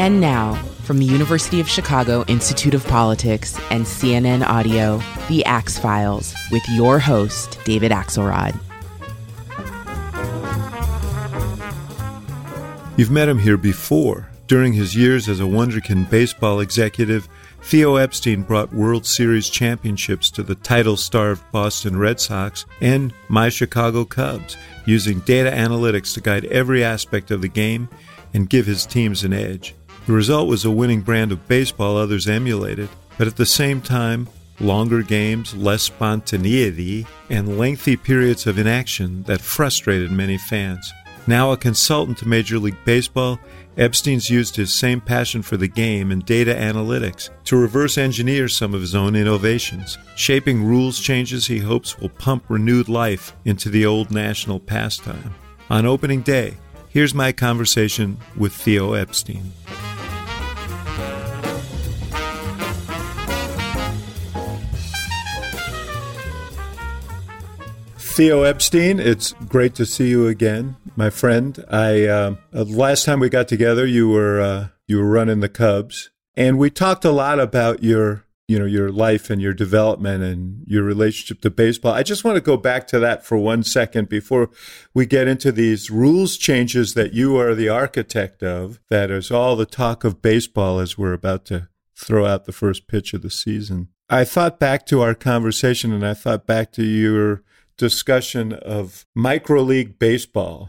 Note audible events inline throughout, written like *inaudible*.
And now, from the University of Chicago Institute of Politics and CNN Audio, The Axe Files, with your host, David Axelrod. You've met him here before. During his years as a wonderkin baseball executive, Theo Epstein brought World Series championships to the title starved Boston Red Sox and my Chicago Cubs, using data analytics to guide every aspect of the game and give his teams an edge. The result was a winning brand of baseball others emulated, but at the same time, longer games, less spontaneity, and lengthy periods of inaction that frustrated many fans. Now a consultant to Major League Baseball, Epstein's used his same passion for the game and data analytics to reverse engineer some of his own innovations, shaping rules changes he hopes will pump renewed life into the old national pastime. On opening day, here's my conversation with Theo Epstein. Theo Epstein, it's great to see you again, my friend. I uh, last time we got together, you were uh, you were running the Cubs, and we talked a lot about your you know your life and your development and your relationship to baseball. I just want to go back to that for one second before we get into these rules changes that you are the architect of. That is all the talk of baseball as we're about to throw out the first pitch of the season. I thought back to our conversation and I thought back to your discussion of MicroLeague Baseball,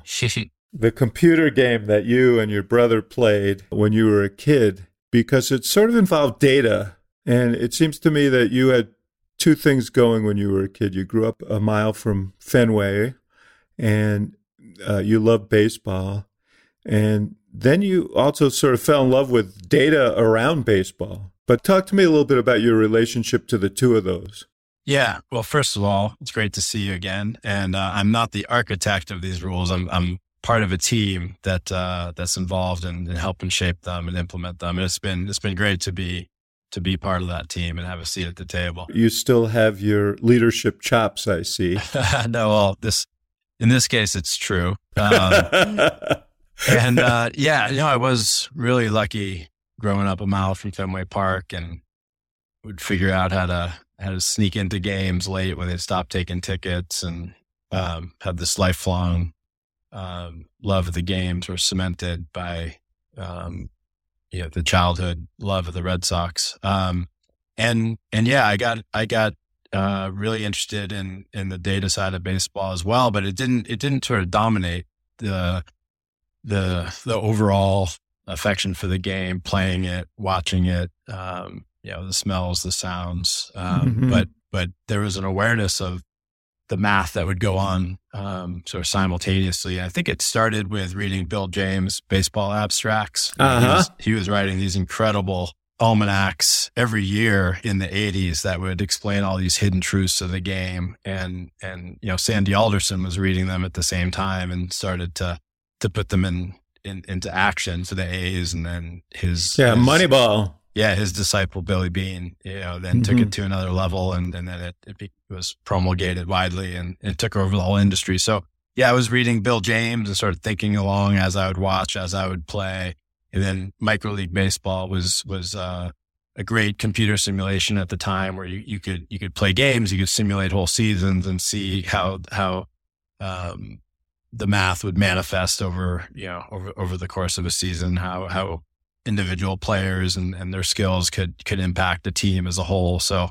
the computer game that you and your brother played when you were a kid, because it sort of involved data. And it seems to me that you had two things going when you were a kid. You grew up a mile from Fenway and uh, you loved baseball. And then you also sort of fell in love with data around baseball. But talk to me a little bit about your relationship to the two of those. Yeah. Well, first of all, it's great to see you again. And uh, I'm not the architect of these rules. I'm, I'm part of a team that uh, that's involved in, in, helping shape them and implement them. And it's been it's been great to be to be part of that team and have a seat at the table. You still have your leadership chops, I see. *laughs* no, well, this in this case, it's true. Um, *laughs* and uh, yeah, you know, I was really lucky growing up a mile from Fenway Park and would figure out how to had to sneak into games late when they stopped taking tickets and um, had this lifelong um, love of the games were cemented by um, you know, the childhood love of the Red Sox. Um, and and yeah, I got I got uh, really interested in in the data side of baseball as well, but it didn't it didn't sort of dominate the the the overall affection for the game, playing it, watching it, um, you know the smells the sounds um, mm-hmm. but but there was an awareness of the math that would go on um, sort of simultaneously i think it started with reading bill james baseball abstracts uh-huh. he, was, he was writing these incredible almanacs every year in the 80s that would explain all these hidden truths of the game and and you know sandy alderson was reading them at the same time and started to to put them in, in into action for the a's and then his yeah his, moneyball yeah, his disciple Billy Beane, you know, then mm-hmm. took it to another level, and, and then it, it was promulgated widely, and it took over the whole industry. So yeah, I was reading Bill James and sort of thinking along as I would watch, as I would play, and then MicroLeague Baseball was was uh, a great computer simulation at the time where you, you could you could play games, you could simulate whole seasons and see how how um, the math would manifest over you know over over the course of a season, how how individual players and, and their skills could could impact the team as a whole. So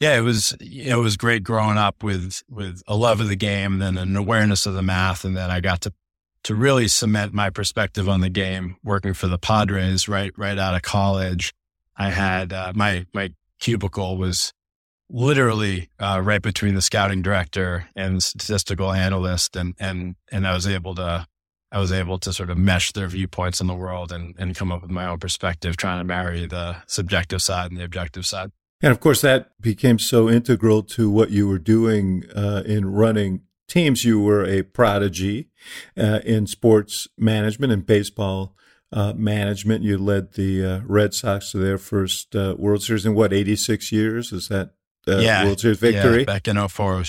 yeah, it was it was great growing up with with a love of the game, then an awareness of the math, and then I got to to really cement my perspective on the game working for the Padres right right out of college. I had uh, my my cubicle was literally uh, right between the scouting director and statistical analyst, and and and I was able to I was able to sort of mesh their viewpoints in the world and, and come up with my own perspective, trying to marry the subjective side and the objective side. And of course, that became so integral to what you were doing uh, in running teams. You were a prodigy uh, in sports management and baseball uh, management. You led the uh, Red Sox to their first uh, World Series in what, 86 years? Is that uh, yeah, World Series victory? Yeah, back in 04.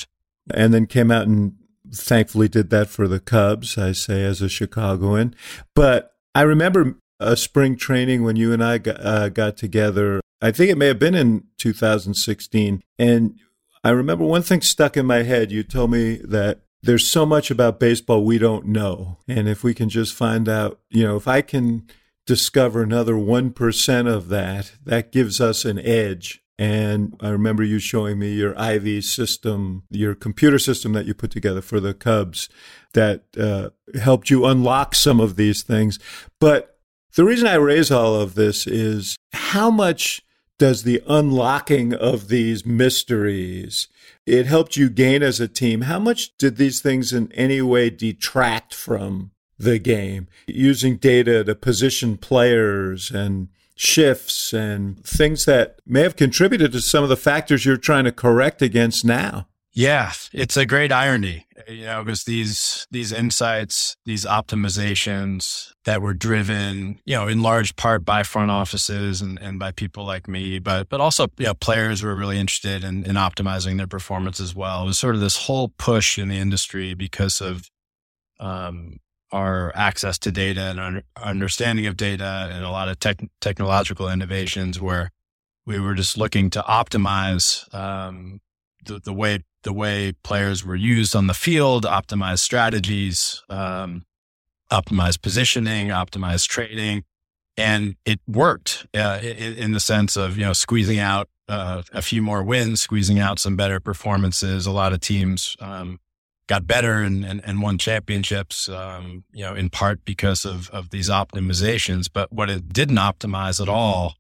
And then came out and thankfully did that for the Cubs, I say as a Chicagoan. But I remember a spring training when you and I got, uh, got together. I think it may have been in 2016. And I remember one thing stuck in my head. You told me that there's so much about baseball we don't know. And if we can just find out, you know, if I can discover another 1% of that, that gives us an edge. And I remember you showing me your IV system, your computer system that you put together for the Cubs that uh, helped you unlock some of these things. But the reason I raise all of this is how much does the unlocking of these mysteries it helped you gain as a team how much did these things in any way detract from the game using data to position players and shifts and things that may have contributed to some of the factors you're trying to correct against now yeah, it's a great irony, you know, because these these insights, these optimizations that were driven, you know, in large part by front offices and, and by people like me, but but also you know, players were really interested in, in optimizing their performance as well. It was sort of this whole push in the industry because of um, our access to data and our understanding of data and a lot of tech, technological innovations where we were just looking to optimize um, the, the way the way players were used on the field, optimize strategies, um, optimize positioning, optimize trading, and it worked uh, in, in, the sense of you know squeezing out uh, a few more wins, squeezing out some better performances. A lot of teams um, got better and, and, and won championships, um, you know, in part because of of these optimizations. But what it didn't optimize at all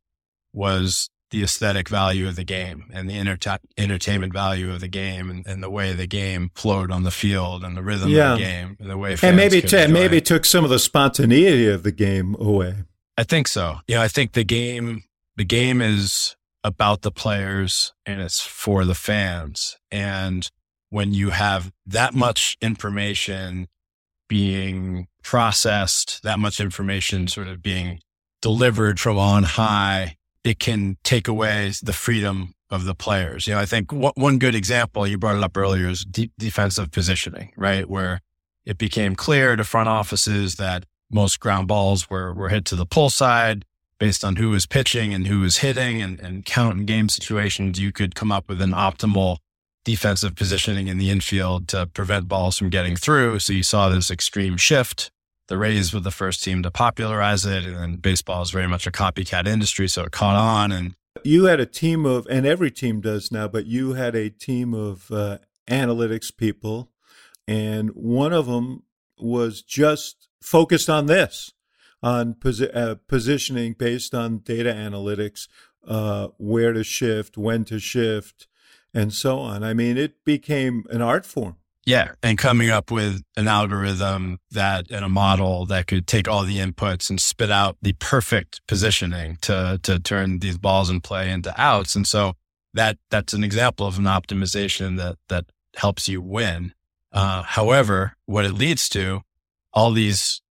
was the aesthetic value of the game and the enter- entertainment value of the game and, and, the way the game flowed on the field and the rhythm yeah. of the game and the way and maybe t- maybe it took some of the spontaneity of the game away. I think so. Yeah, I think the game the game is about the players and it's for the fans. And when you have that much information being processed, that much information sort of being delivered from on high, it can take away the freedom of the players. You know, I think one good example, you brought it up earlier, is de- defensive positioning, right? Where it became clear to front offices that most ground balls were, were hit to the pull side based on who was pitching and who was hitting and, and count and game situations. You could come up with an optimal defensive positioning in the infield to prevent balls from getting through. So you saw this extreme shift the Rays were the first team to popularize it, and baseball is very much a copycat industry, so it caught on. And you had a team of, and every team does now, but you had a team of uh, analytics people, and one of them was just focused on this, on posi- uh, positioning based on data analytics, uh, where to shift, when to shift, and so on. I mean, it became an art form. Yeah. And coming up with an algorithm that and a model that could take all the inputs and spit out the perfect positioning to, to turn these balls in play into outs. And so that, that's an example of an optimization that, that helps you win. Uh, however, what it leads to all these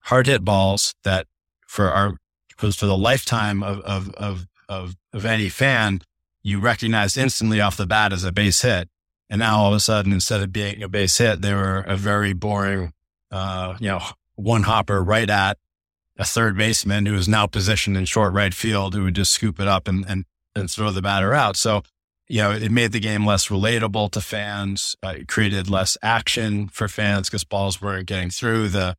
hard hit balls that for our, for the lifetime of, of, of, of, of any fan, you recognize instantly off the bat as a base hit and now all of a sudden, instead of being a base hit, they were a very boring, uh, you know, one hopper right at a third baseman who is now positioned in short right field who would just scoop it up and, and, and throw the batter out. So, you know, it made the game less relatable to fans. Uh, it created less action for fans because balls weren't getting through. The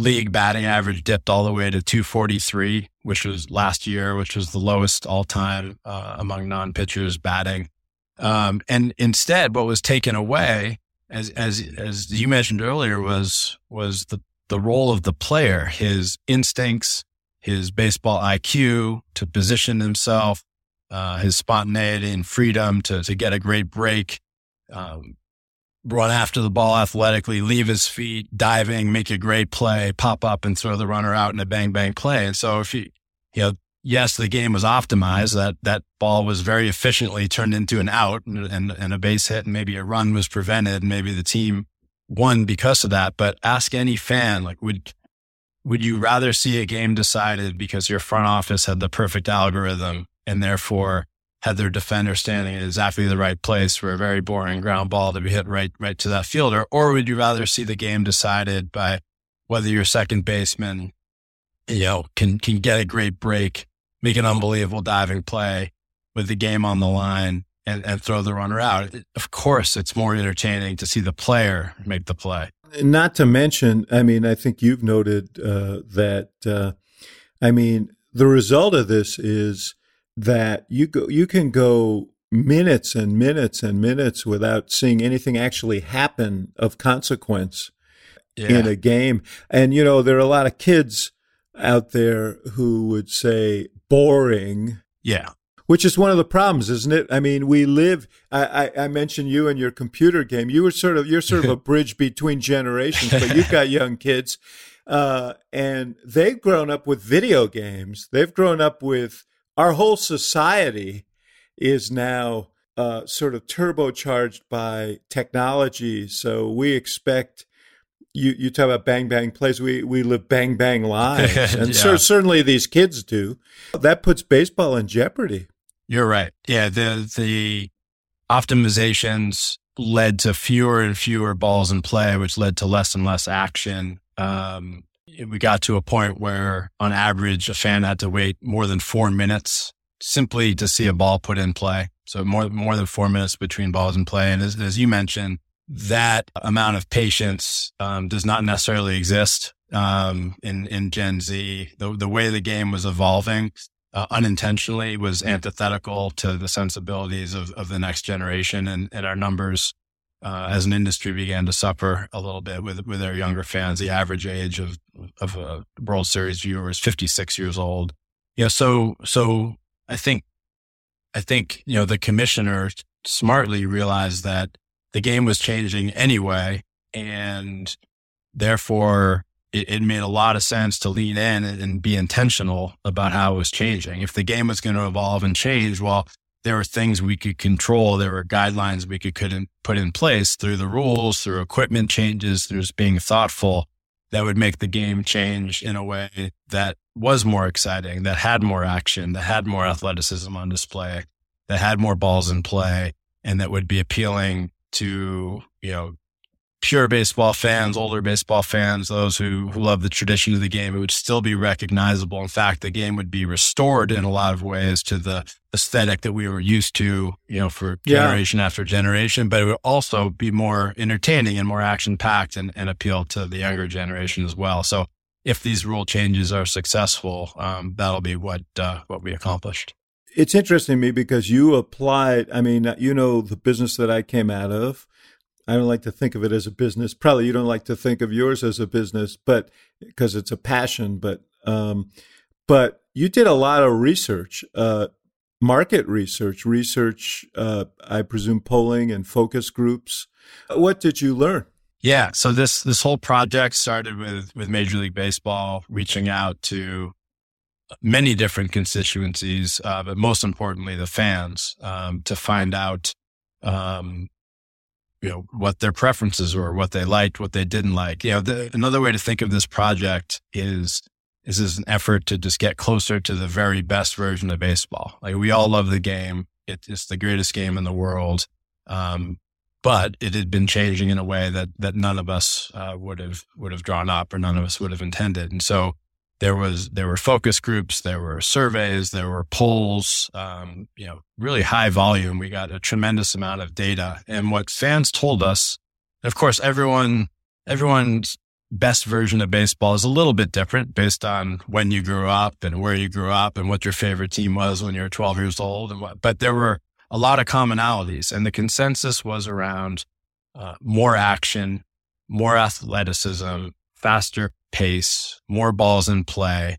league batting average dipped all the way to 243, which was last year, which was the lowest all time uh, among non pitchers batting. Um, and instead, what was taken away, as as as you mentioned earlier, was was the the role of the player, his instincts, his baseball IQ to position himself, uh, his spontaneity and freedom to to get a great break, um, run after the ball athletically, leave his feet, diving, make a great play, pop up and throw the runner out in a bang bang play. And so if you you know yes, the game was optimized. That that ball was very efficiently turned into an out and, and, and, a base hit, and maybe a run was prevented. And maybe the team won because of that. But ask any fan, like, would would you rather see a game decided because your front office had the perfect algorithm and therefore had their defender standing in exactly the right place for a very boring ground ball to be hit right right to that fielder, or would you rather see the game decided by whether your second baseman you know, can can get a great break, make an unbelievable diving play with the game on the line, and, and throw the runner out. Of course, it's more entertaining to see the player make the play. Not to mention, I mean, I think you've noted uh, that. Uh, I mean, the result of this is that you go, you can go minutes and minutes and minutes without seeing anything actually happen of consequence yeah. in a game. And you know, there are a lot of kids out there who would say boring. Yeah. Which is one of the problems, isn't it? I mean, we live. I, I, I mentioned you and your computer game. You were sort of you're sort of a *laughs* bridge between generations, but you've got young kids, uh, and they've grown up with video games. They've grown up with our whole society is now uh, sort of turbocharged by technology. So we expect you you talk about bang bang plays. We we live bang bang lives, *laughs* and yeah. so, certainly these kids do. That puts baseball in jeopardy. You're right. Yeah, the the optimizations led to fewer and fewer balls in play, which led to less and less action. Um, we got to a point where, on average, a fan had to wait more than four minutes simply to see a ball put in play. So more more than four minutes between balls in play, and as, as you mentioned, that amount of patience um, does not necessarily exist um, in in Gen Z. The the way the game was evolving uh, unintentionally was antithetical to the sensibilities of, of the next generation, and, and our numbers uh, as an industry began to suffer a little bit with with our younger fans. The average age of of a World Series viewer is 56 years old. Yeah, so so I think I think you know the commissioner smartly realized that the game was changing anyway. And therefore, it, made a lot of sense to lean in and be intentional about how it was changing. If the game was going to evolve and change, well, there were things we could control. There were guidelines we could, could put in place through the rules, through equipment changes, through just being thoughtful that would make the game change in a way that was more exciting, that had more action, that had more athleticism on display, that had more balls in play, and that would be appealing to, you know, pure baseball fans, older baseball fans, those who, who love the tradition of the game, it would still be recognizable. In fact, the game would be restored in a lot of ways to the aesthetic that we were used to, you know, for generation yeah. after generation, but it would also be more entertaining and more action packed and, and appeal to the younger generation as well. So if these rule changes are successful, um, that'll be what, uh, what we accomplished it's interesting to me because you applied. I mean, you know, the business that I came out of. I don't like to think of it as a business. Probably you don't like to think of yours as a business, but because it's a passion. But um, but you did a lot of research, uh, market research, research. Uh, I presume polling and focus groups. What did you learn? Yeah, so this this whole project started with with Major League Baseball reaching out to many different constituencies, uh, but most importantly, the fans, um, to find out, um, you know, what their preferences were, what they liked, what they didn't like. You know, the, another way to think of this project is, is as an effort to just get closer to the very best version of baseball. Like we all love the game. It, it's the greatest game in the world. Um, but it had been changing in a way that, that none of us, uh, would have, would have drawn up or none of us would have intended. And so, there was there were focus groups, there were surveys, there were polls. Um, you know, really high volume. We got a tremendous amount of data, and what fans told us. Of course, everyone everyone's best version of baseball is a little bit different based on when you grew up and where you grew up and what your favorite team was when you were 12 years old and what. But there were a lot of commonalities, and the consensus was around uh, more action, more athleticism, faster pace, more balls in play,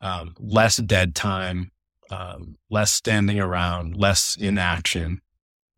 um, less dead time, um, less standing around, less inaction.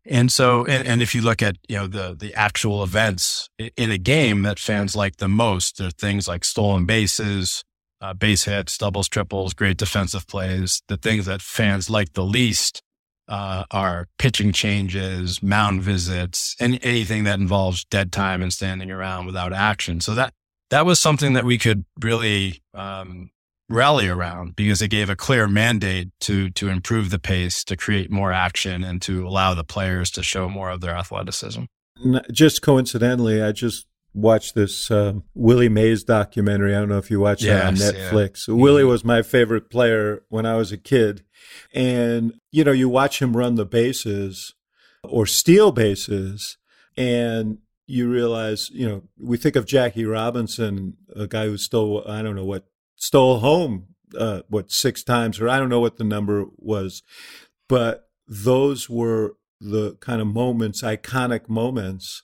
And so, and, and, if you look at, you know, the, the actual events in a game that fans like the most, there are things like stolen bases, uh, base hits, doubles, triples, great defensive plays. The things that fans like the least uh, are pitching changes, mound visits, and anything that involves dead time and standing around without action. So that that was something that we could really um, rally around because it gave a clear mandate to to improve the pace, to create more action, and to allow the players to show more of their athleticism. Just coincidentally, I just watched this um, Willie Mays documentary. I don't know if you watched yes, that on Netflix. Yeah. Willie mm-hmm. was my favorite player when I was a kid. And, you know, you watch him run the bases or steal bases and you realize, you know, we think of Jackie Robinson, a guy who stole, I don't know what, stole home, uh, what, six times, or I don't know what the number was. But those were the kind of moments, iconic moments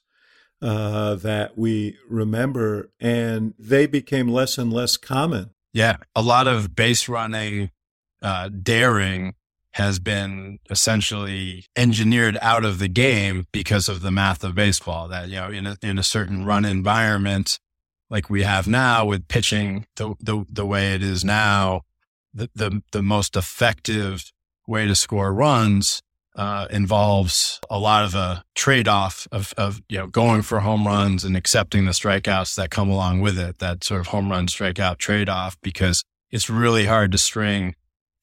uh, that we remember, and they became less and less common. Yeah, a lot of base running, uh, daring has been essentially engineered out of the game because of the math of baseball. That you know, in a, in a certain run environment like we have now with pitching the the, the way it is now, the, the the most effective way to score runs uh, involves a lot of a trade off of, of, you know, going for home runs and accepting the strikeouts that come along with it, that sort of home run strikeout trade off, because it's really hard to string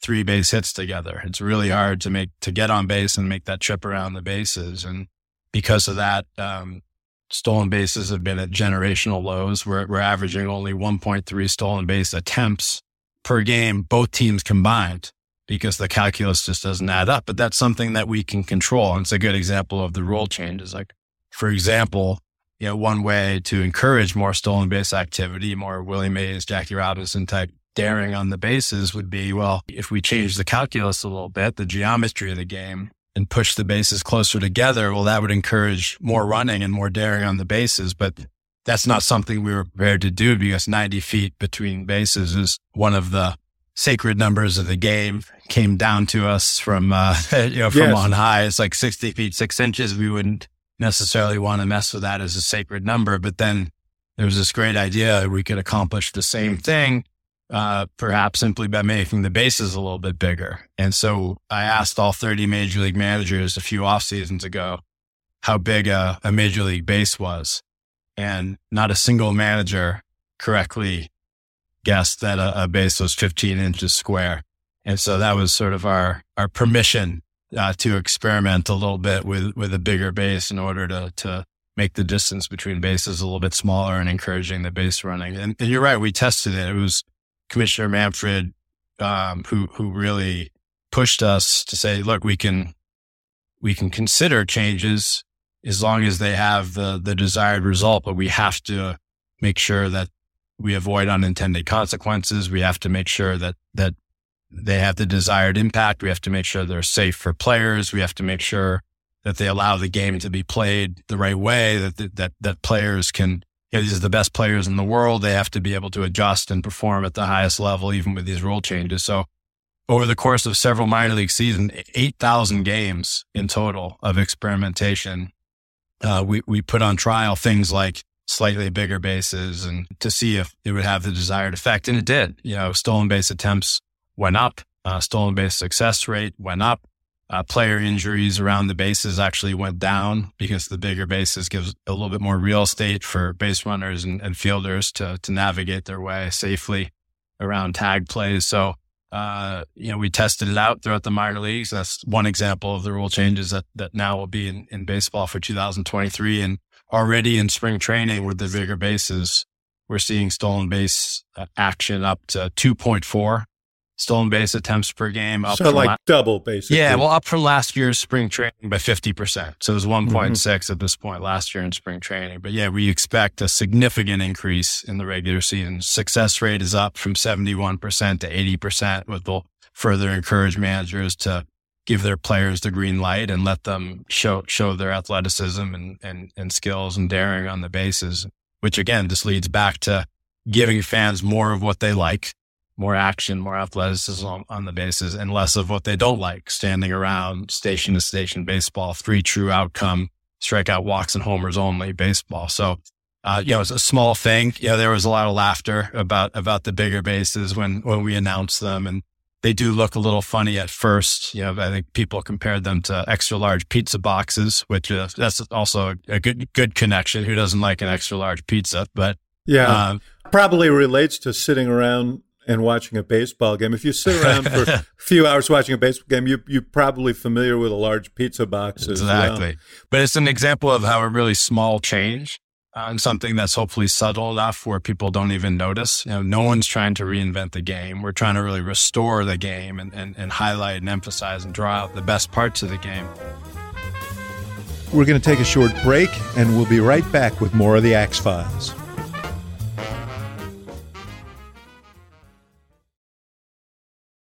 three base hits together. It's really hard to make, to get on base and make that trip around the bases. And because of that, um, stolen bases have been at generational lows. We're, we're averaging only 1.3 stolen base attempts per game, both teams combined because the calculus just doesn't add up. But that's something that we can control. And it's a good example of the rule changes. Like, for example, you know, one way to encourage more stolen base activity, more Willie Mays, Jackie Robinson type daring on the bases would be, well, if we change the calculus a little bit, the geometry of the game and push the bases closer together, well, that would encourage more running and more daring on the bases. But that's not something we were prepared to do because 90 feet between bases is one of the sacred numbers of the game came down to us from, uh, *laughs* you know, from yes. on high. It's like 60 feet, six inches. We wouldn't necessarily want to mess with that as a sacred number. But then there was this great idea we could accomplish the same thing, uh, perhaps simply by making the bases a little bit bigger. And so I asked all 30 major league managers a few off seasons ago how big a, a major league base was. And not a single manager correctly guessed that a, a base was 15 inches square. And so that was sort of our, our permission uh, to experiment a little bit with, with a bigger base in order to, to make the distance between bases a little bit smaller and encouraging the base running. And, and you're right. We tested it. It was Commissioner Manfred, um, who, who really pushed us to say, look, we can, we can consider changes as long as they have the, the desired result, but we have to make sure that we avoid unintended consequences. We have to make sure that, that they have the desired impact. We have to make sure they're safe for players. We have to make sure that they allow the game to be played the right way, that, that, that players can, you know, these are the best players in the world. They have to be able to adjust and perform at the highest level, even with these rule changes. So over the course of several minor league seasons, 8,000 games in total of experimentation. Uh, we, we put on trial things like slightly bigger bases and to see if it would have the desired effect. And it did. You know, stolen base attempts went up, uh, stolen base success rate went up. Uh, player injuries around the bases actually went down because the bigger bases gives a little bit more real estate for base runners and, and fielders to to navigate their way safely around tag plays. So, uh, you know, we tested it out throughout the minor leagues. That's one example of the rule changes that that now will be in, in baseball for 2023. And already in spring training with the bigger bases, we're seeing stolen base uh, action up to 2.4 stolen base attempts per game. Up so like la- double basically. Yeah, well, up from last year's spring training by 50%. So it was one mm-hmm. at this point last year in spring training. But yeah, we expect a significant increase in the regular season. Success rate is up from 71% to 80%, which will further encourage managers to give their players the green light and let them show show their athleticism and, and, and skills and daring on the bases, which again just leads back to giving fans more of what they like, more action, more athleticism on, on the bases, and less of what they don't like, standing around station to station baseball, three true outcome, strikeout walks and homers only baseball. So uh, you know, it's a small thing. You know, there was a lot of laughter about about the bigger bases when when we announced them, and they do look a little funny at first. You know, I think people compared them to extra large pizza boxes, which uh, that's also a good good connection. Who doesn't like an extra large pizza? But yeah, um, probably relates to sitting around and watching a baseball game. If you sit around for *laughs* a few hours watching a baseball game, you you're probably familiar with a large pizza box. Exactly, well. but it's an example of how a really small change uh, on something that's hopefully subtle enough where people don't even notice. You know, no one's trying to reinvent the game. We're trying to really restore the game and, and, and highlight and emphasize and draw out the best parts of the game. We're going to take a short break and we'll be right back with more of the Axe Files.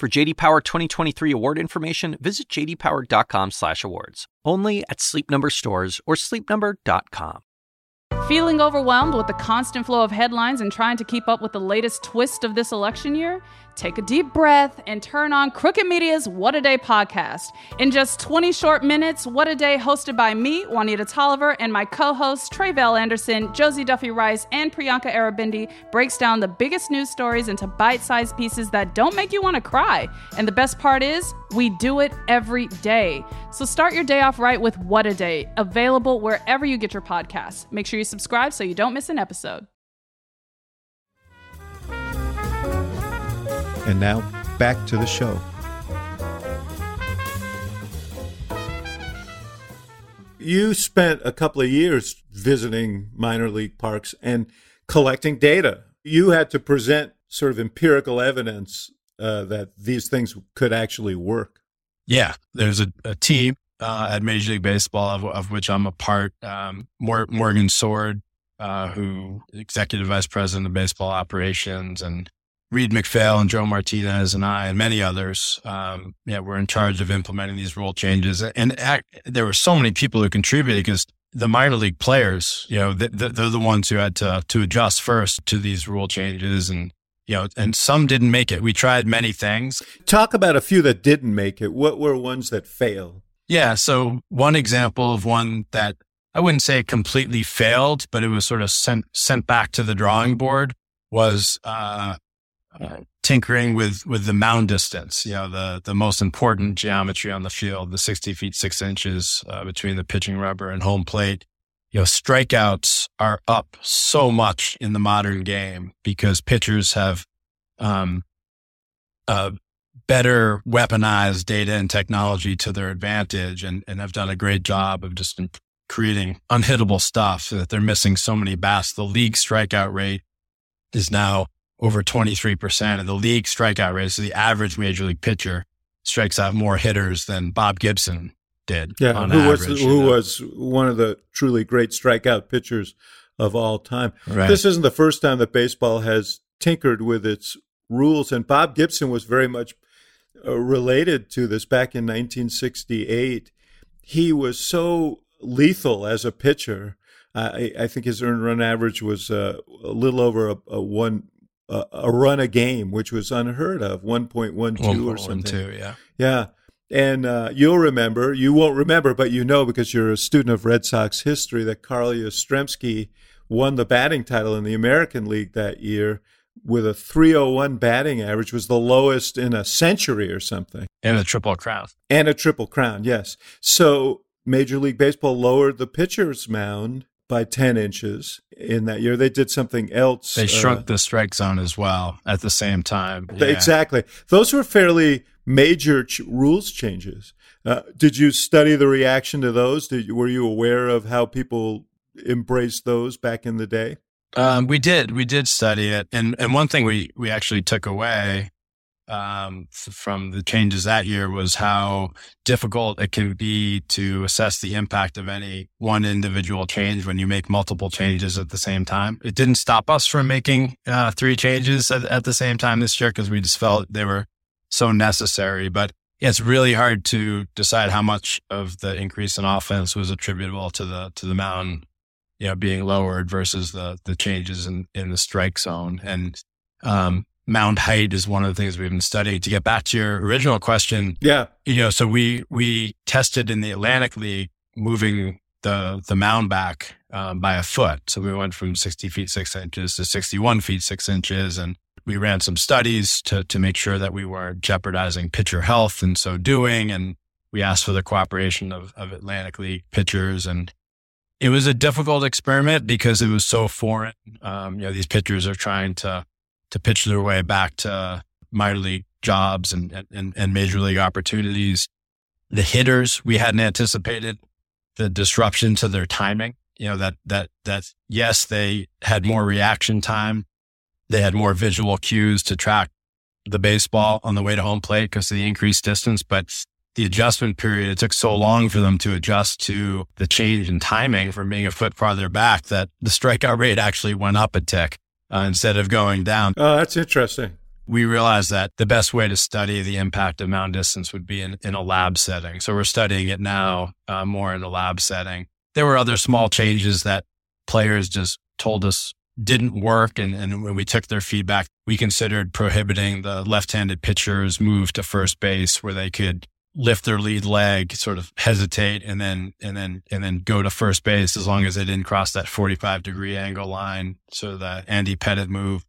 For JD Power 2023 award information, visit jdpower.com/awards. Only at Sleep Number stores or sleepnumber.com. Feeling overwhelmed with the constant flow of headlines and trying to keep up with the latest twist of this election year? Take a deep breath and turn on Crooked Media's What a Day podcast. In just 20 short minutes, What a Day, hosted by me, Juanita Tolliver, and my co hosts, Tre'vell Anderson, Josie Duffy Rice, and Priyanka Aribindi, breaks down the biggest news stories into bite sized pieces that don't make you want to cry. And the best part is, we do it every day. So start your day off right with What a Day, available wherever you get your podcasts. Make sure you subscribe so you don't miss an episode. And now, back to the show. You spent a couple of years visiting minor league parks and collecting data. You had to present sort of empirical evidence uh, that these things could actually work. Yeah, there's a, a team uh, at Major League Baseball of, of which I'm a part. Um, Morgan Sword, uh, who executive vice president of baseball operations, and Reed McPhail and Joe Martinez and I and many others, um, yeah, were in charge of implementing these rule changes. And act, there were so many people who contributed because the minor league players, you know, they, they're the ones who had to to adjust first to these rule changes, and you know, and some didn't make it. We tried many things. Talk about a few that didn't make it. What were ones that failed? Yeah. So one example of one that I wouldn't say completely failed, but it was sort of sent sent back to the drawing board was uh, uh, tinkering with with the mound distance. You know, the the most important geometry on the field, the sixty feet six inches uh, between the pitching rubber and home plate. You know, strikeouts are up so much in the modern game because pitchers have um, uh, better weaponized data and technology to their advantage, and and have done a great job of just creating unhittable stuff so that they're missing so many bats. The league strikeout rate is now over 23% of the league strikeout rate. So the average major league pitcher strikes out more hitters than Bob Gibson did. Yeah, who average, was who know? was one of the truly great strikeout pitchers of all time. Right. This isn't the first time that baseball has tinkered with its rules, and Bob Gibson was very much uh, related to this back in 1968. He was so lethal as a pitcher. I, I think his earned run average was uh, a little over a, a one a, a run a game, which was unheard of, 1.12 or something. Two, yeah. Yeah. And uh, you'll remember, you won't remember, but you know because you're a student of Red Sox history that Carl Yastrzemski won the batting title in the American League that year with a 301 batting average was the lowest in a century or something. And a triple crown. And a triple crown, yes. So Major League Baseball lowered the pitcher's mound by 10 inches in that year. They did something else. They shrunk uh, the strike zone as well at the same time. Yeah. Exactly. Those were fairly major ch- rules changes. Uh, did you study the reaction to those? Did you, were you aware of how people embraced those back in the day? Um, we did. We did study it, and and one thing we we actually took away um, from the changes that year was how difficult it can be to assess the impact of any one individual change when you make multiple changes at the same time. It didn't stop us from making uh, three changes at, at, the same time this year because we just felt they were so necessary. But it's really hard to decide how much of the increase in offense was attributable to the to the mound, you know, being lowered versus the the changes in in the strike zone. And um, mound height is one of the things we've been studying. To get back to your original question, yeah, you know, so we we tested in the Atlantic League moving the the mound back um, by a foot. So we went from 60 feet six inches to 61 feet six inches, and we ran some studies to to make sure that we weren't jeopardizing pitcher health in so doing. And we asked for the cooperation of, of Atlantic League pitchers, and it was a difficult experiment because it was so foreign. Um, you know, these pitchers are trying to to pitch their way back to minor league jobs and and, and major league opportunities. The hitters we hadn't anticipated the disruption to their timing. You know, that, that, that yes, they had more reaction time. They had more visual cues to track the baseball on the way to home plate because of the increased distance. But the adjustment period, it took so long for them to adjust to the change in timing from being a foot farther back that the strikeout rate actually went up a tick uh, instead of going down. Oh, that's interesting we realized that the best way to study the impact of mound distance would be in, in a lab setting. So we're studying it now uh, more in a lab setting. There were other small changes that players just told us didn't work. And, and when we took their feedback, we considered prohibiting the left-handed pitchers move to first base where they could lift their lead leg, sort of hesitate and then, and then, and then go to first base as long as they didn't cross that 45 degree angle line. So the Andy Pettitte move.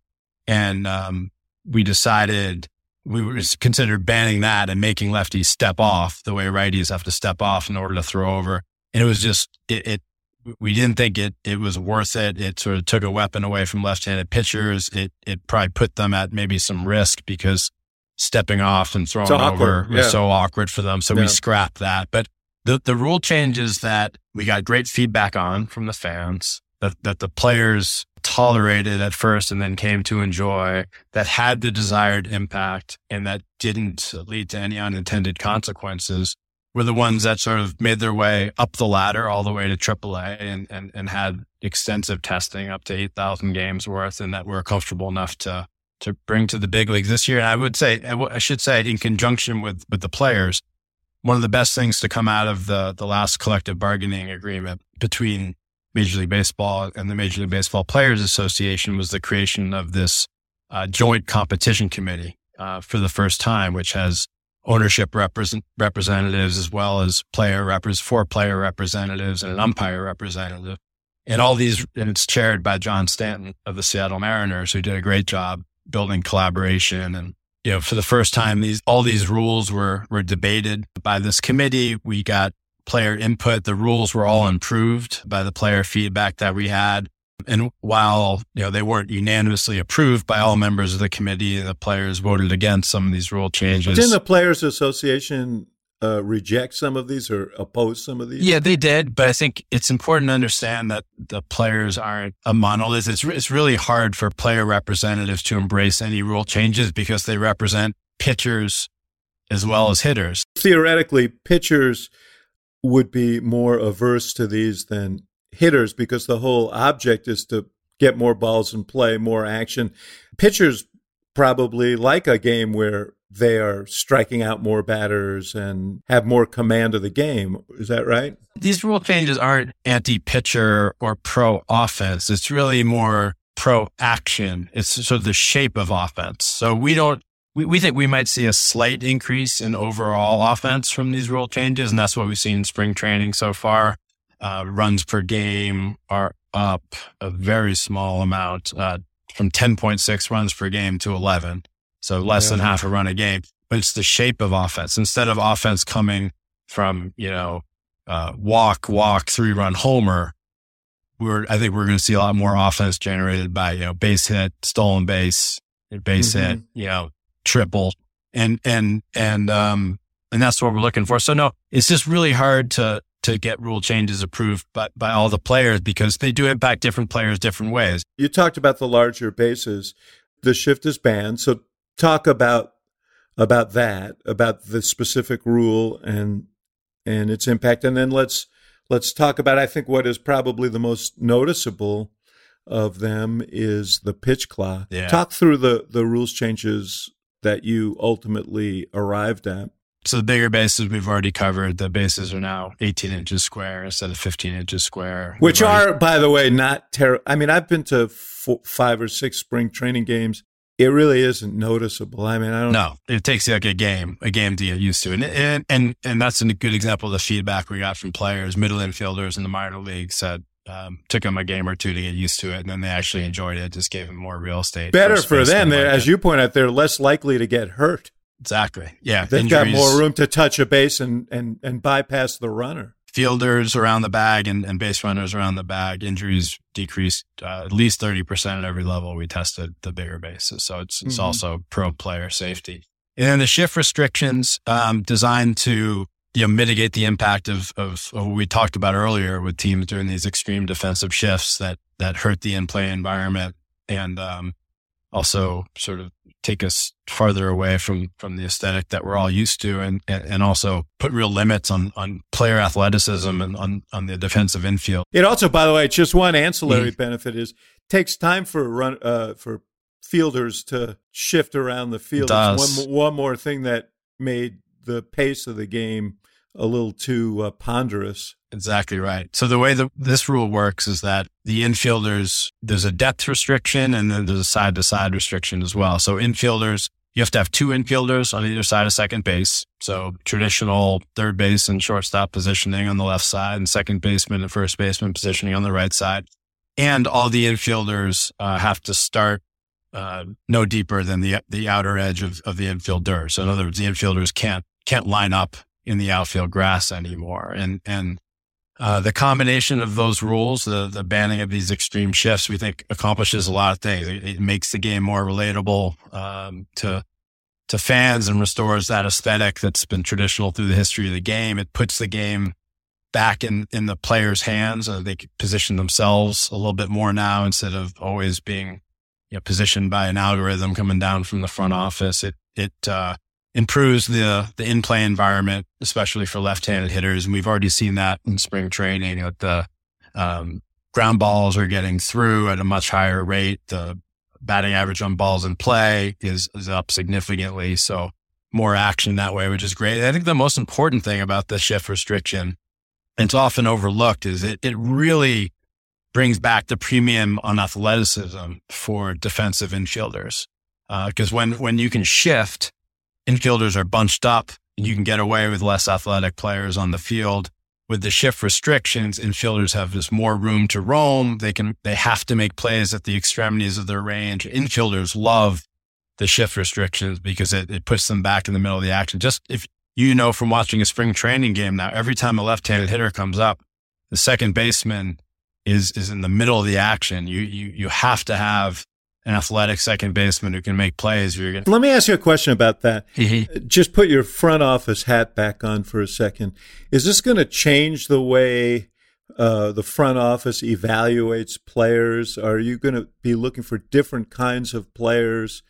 And, um, we decided we considered banning that and making lefties step off the way righties have to step off in order to throw over. And it was just, it, it we didn't think it, it was worth it. It sort of took a weapon away from left-handed pitchers. It, it probably put them at maybe some risk because stepping off and throwing over was yeah. so awkward for them. So yeah. we scrapped that. But the, the rule changes that we got great feedback on from the fans that, that the players tolerated at first and then came to enjoy that had the desired impact and that didn't lead to any unintended consequences were the ones that sort of made their way up the ladder all the way to AAA and, and, and had extensive testing up to 8,000 games worth and that were comfortable enough to, to bring to the big leagues this year. And I would say, I should say in conjunction with, with the players, one of the best things to come out of the, the last collective bargaining agreement between Major League Baseball and the Major League Baseball Players Association was the creation of this uh, joint competition committee uh, for the first time, which has ownership represent- representatives as well as player repres- four player representatives and an umpire representative. And all these, and it's chaired by John Stanton of the Seattle Mariners, who did a great job building collaboration. And, you know, for the first time, these, all these rules were, were debated by this committee. We got player input. The rules were all improved by the player feedback that we had. And while you know they weren't unanimously approved by all members of the committee, the players voted against some of these rule changes. Didn't the Players Association uh, reject some of these or oppose some of these? Yeah, they did. But I think it's important to understand that the players aren't a monolith. It's it's really hard for player representatives to embrace any rule changes because they represent pitchers as well as hitters. Theoretically, pitchers would be more averse to these than hitters because the whole object is to get more balls in play, more action. Pitchers probably like a game where they are striking out more batters and have more command of the game. Is that right? These rule changes aren't anti pitcher or pro offense. It's really more pro action. It's sort of the shape of offense. So we don't we, we think we might see a slight increase in overall offense from these rule changes. And that's what we've seen in spring training so far. Uh, runs per game are up a very small amount, uh, from 10.6 runs per game to 11. So less yeah. than half a run a game, but it's the shape of offense. Instead of offense coming from, you know, uh, walk, walk, three run homer, we're, I think we're going to see a lot more offense generated by, you know, base hit, stolen base, base mm-hmm. hit, you know, triple and, and, and, um, and that's what we're looking for. So no, it's just really hard to, to get rule changes approved by, by all the players because they do impact different players different ways. You talked about the larger bases. The shift is banned. So talk about about that, about the specific rule and and its impact. And then let's let's talk about I think what is probably the most noticeable of them is the pitch clock. Yeah. Talk through the the rules changes that you ultimately arrived at? So the bigger bases we've already covered. The bases are now 18 inches square instead of 15 inches square. Which already- are, by the way, not terrible. I mean, I've been to four, five or six spring training games. It really isn't noticeable. I mean, I don't. No, it takes like a game, a game to get used to, and and and, and that's a good example of the feedback we got from players, middle infielders in the minor league said um, took them a game or two to get used to it, and then they actually enjoyed it. Just gave them more real estate. Better for them. As you point out, they're less likely to get hurt. Exactly. Yeah. They've Injuries, got more room to touch a base and, and, and bypass the runner. Fielders around the bag and, and base runners around the bag, injuries decreased uh, at least 30% at every level we tested the bigger bases. So it's, it's mm-hmm. also pro player safety. And then the shift restrictions um, designed to you know mitigate the impact of, of, of what we talked about earlier with teams doing these extreme defensive shifts that that hurt the in play environment and um, also sort of take us farther away from from the aesthetic that we're all used to and and also put real limits on on player athleticism and on on the defensive infield. It also by the way just one ancillary mm. benefit is takes time for run uh, for fielders to shift around the field. One one more thing that made the pace of the game a little too uh, ponderous. Exactly right. So the way that this rule works is that the infielders, there's a depth restriction and then there's a side to side restriction as well. So infielders, you have to have two infielders on either side of second base. So traditional third base and shortstop positioning on the left side and second baseman and first baseman positioning on the right side. And all the infielders uh, have to start uh, no deeper than the the outer edge of, of the infielder. So in other words, the infielders can't can't line up in the outfield grass anymore. And, and, uh, the combination of those rules, the, the banning of these extreme shifts, we think accomplishes a lot of things. It, it makes the game more relatable, um, to, to fans and restores that aesthetic that's been traditional through the history of the game. It puts the game back in, in the players' hands. Uh, they position themselves a little bit more now instead of always being you know, positioned by an algorithm coming down from the front office. It, it, uh, improves the the in play environment, especially for left handed hitters. And we've already seen that in spring training. You know, the um, ground balls are getting through at a much higher rate. The batting average on balls in play is is up significantly. So more action that way, which is great. I think the most important thing about the shift restriction, it's often overlooked, is it it really brings back the premium on athleticism for defensive infielders. Because uh, when when you can shift infielders are bunched up and you can get away with less athletic players on the field. With the shift restrictions, infielders have just more room to roam. They can, they have to make plays at the extremities of their range. Infielders love the shift restrictions because it, it puts them back in the middle of the action. Just if you know from watching a spring training game now, every time a left-handed hitter comes up, the second baseman is is in the middle of the action. You you you have to have an athletic second baseman who can make plays. You're gonna- Let me ask you a question about that. Just put your front office hat back on for a second. Is this going to change the way uh, the front office evaluates players? Are you going to be looking for different kinds of players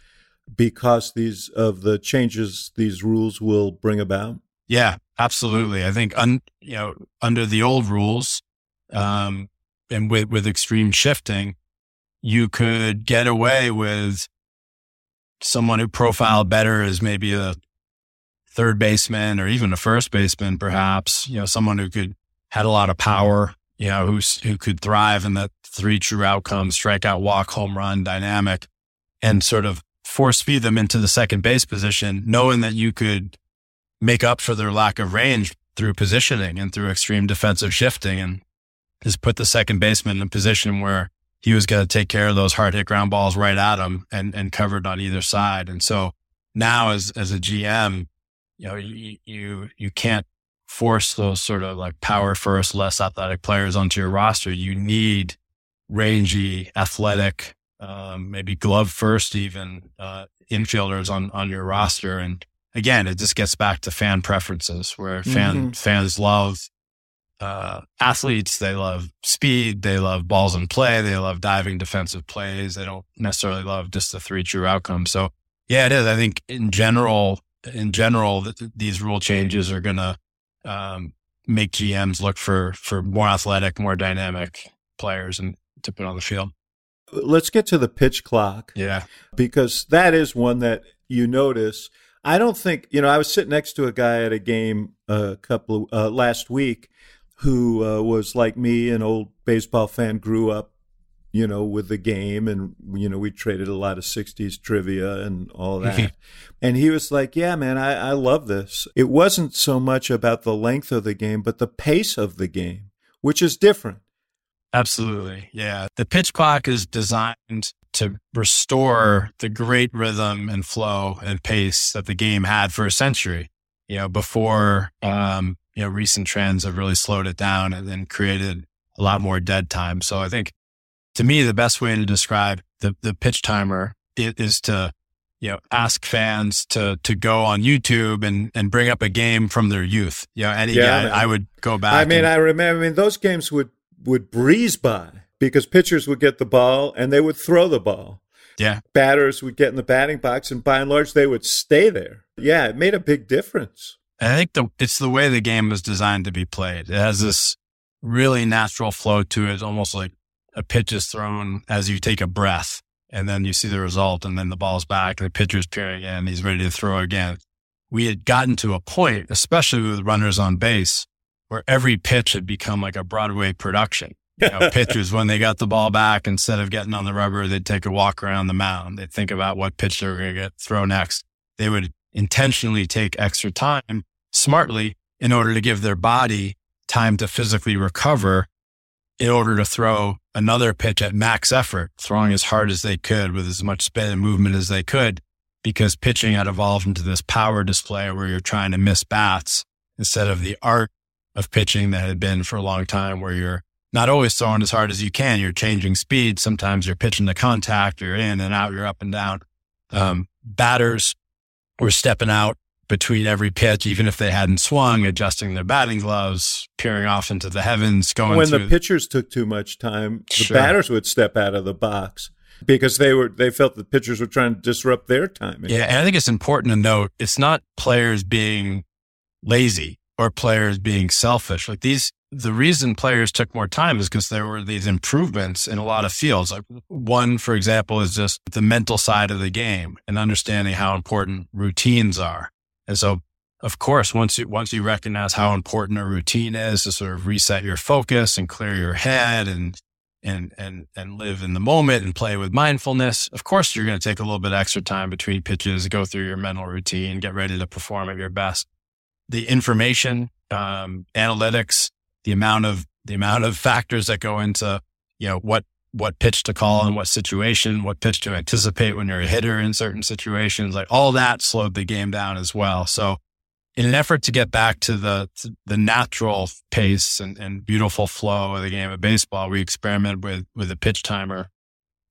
because these of the changes these rules will bring about? Yeah, absolutely. I think un, you know under the old rules, um, and with with extreme shifting you could get away with someone who profiled better as maybe a third baseman or even a first baseman, perhaps, you know, someone who could had a lot of power, you know, who's, who could thrive in that three true outcomes, strikeout, walk, home run dynamic and sort of force feed them into the second base position, knowing that you could make up for their lack of range through positioning and through extreme defensive shifting and just put the second baseman in a position where he was going to take care of those hard hit ground balls right at him and, and covered on either side. And so now as, as a GM, you know, you, you, you can't force those sort of like power first, less athletic players onto your roster. You need rangy, athletic, um, maybe glove first, even, uh, infielders on, on your roster. And again, it just gets back to fan preferences where fan, mm-hmm. fans love uh, athletes. They love speed. They love balls in play. They love diving defensive plays. They don't necessarily love just the three true outcomes. So yeah, it is. I think in general, in general, th- these rule changes are going to um, make GMs look for for more athletic, more dynamic players and to put on the field. Let's get to the pitch clock. Yeah, because that is one that you notice. I don't think you know. I was sitting next to a guy at a game a couple of, uh, last week who uh, was like me, an old baseball fan, grew up, you know, with the game, and you know, we traded a lot of '60s trivia and all *laughs* that. and he was like, "Yeah, man, I, I love this." It wasn't so much about the length of the game, but the pace of the game, which is different. Absolutely. Yeah. The pitch clock is designed to restore the great rhythm and flow and pace that the game had for a century, you know, before, um, you know, recent trends have really slowed it down and then created a lot more dead time. So I think to me, the best way to describe the, the pitch timer is to, you know, ask fans to, to go on YouTube and, and bring up a game from their youth. You know, and yeah, yeah I would go back. I mean, and, I remember, I mean, those games would, would breeze by because pitchers would get the ball and they would throw the ball. Yeah. Batters would get in the batting box and by and large they would stay there. Yeah, it made a big difference. I think the, it's the way the game was designed to be played. It has this really natural flow to it. It's almost like a pitch is thrown as you take a breath and then you see the result and then the ball's back and the pitcher's peering in. He's ready to throw again. We had gotten to a point, especially with runners on base, where every pitch had become like a Broadway production. You know, *laughs* pitchers, when they got the ball back, instead of getting on the rubber, they'd take a walk around the mound. They'd think about what pitch they were going to get throw next. They would intentionally take extra time smartly in order to give their body time to physically recover in order to throw another pitch at max effort, throwing as hard as they could with as much spin and movement as they could, because pitching had evolved into this power display where you're trying to miss bats instead of the art of pitching that had been for a long time where you're not always throwing as hard as you can. You're changing speed. Sometimes you're pitching to contact, you're in and out, you're up and down. Um, batters were stepping out between every pitch, even if they hadn't swung, adjusting their batting gloves, peering off into the heavens, going when through. the pitchers took too much time, the sure. batters would step out of the box because they were they felt the pitchers were trying to disrupt their timing. Yeah, and I think it's important to note it's not players being lazy or players being selfish. Like these, the reason players took more time is because there were these improvements in a lot of fields. Like one, for example, is just the mental side of the game and understanding how important routines are. And so, of course, once you, once you recognize how important a routine is to sort of reset your focus and clear your head and, and, and, and live in the moment and play with mindfulness, of course, you're going to take a little bit extra time between pitches, go through your mental routine, get ready to perform at your best. The information, um, analytics, the amount of the amount of factors that go into you know what what pitch to call in what situation, what pitch to anticipate when you're a hitter in certain situations, like all that slowed the game down as well. So in an effort to get back to the to the natural pace and, and beautiful flow of the game of baseball, we experimented with with a pitch timer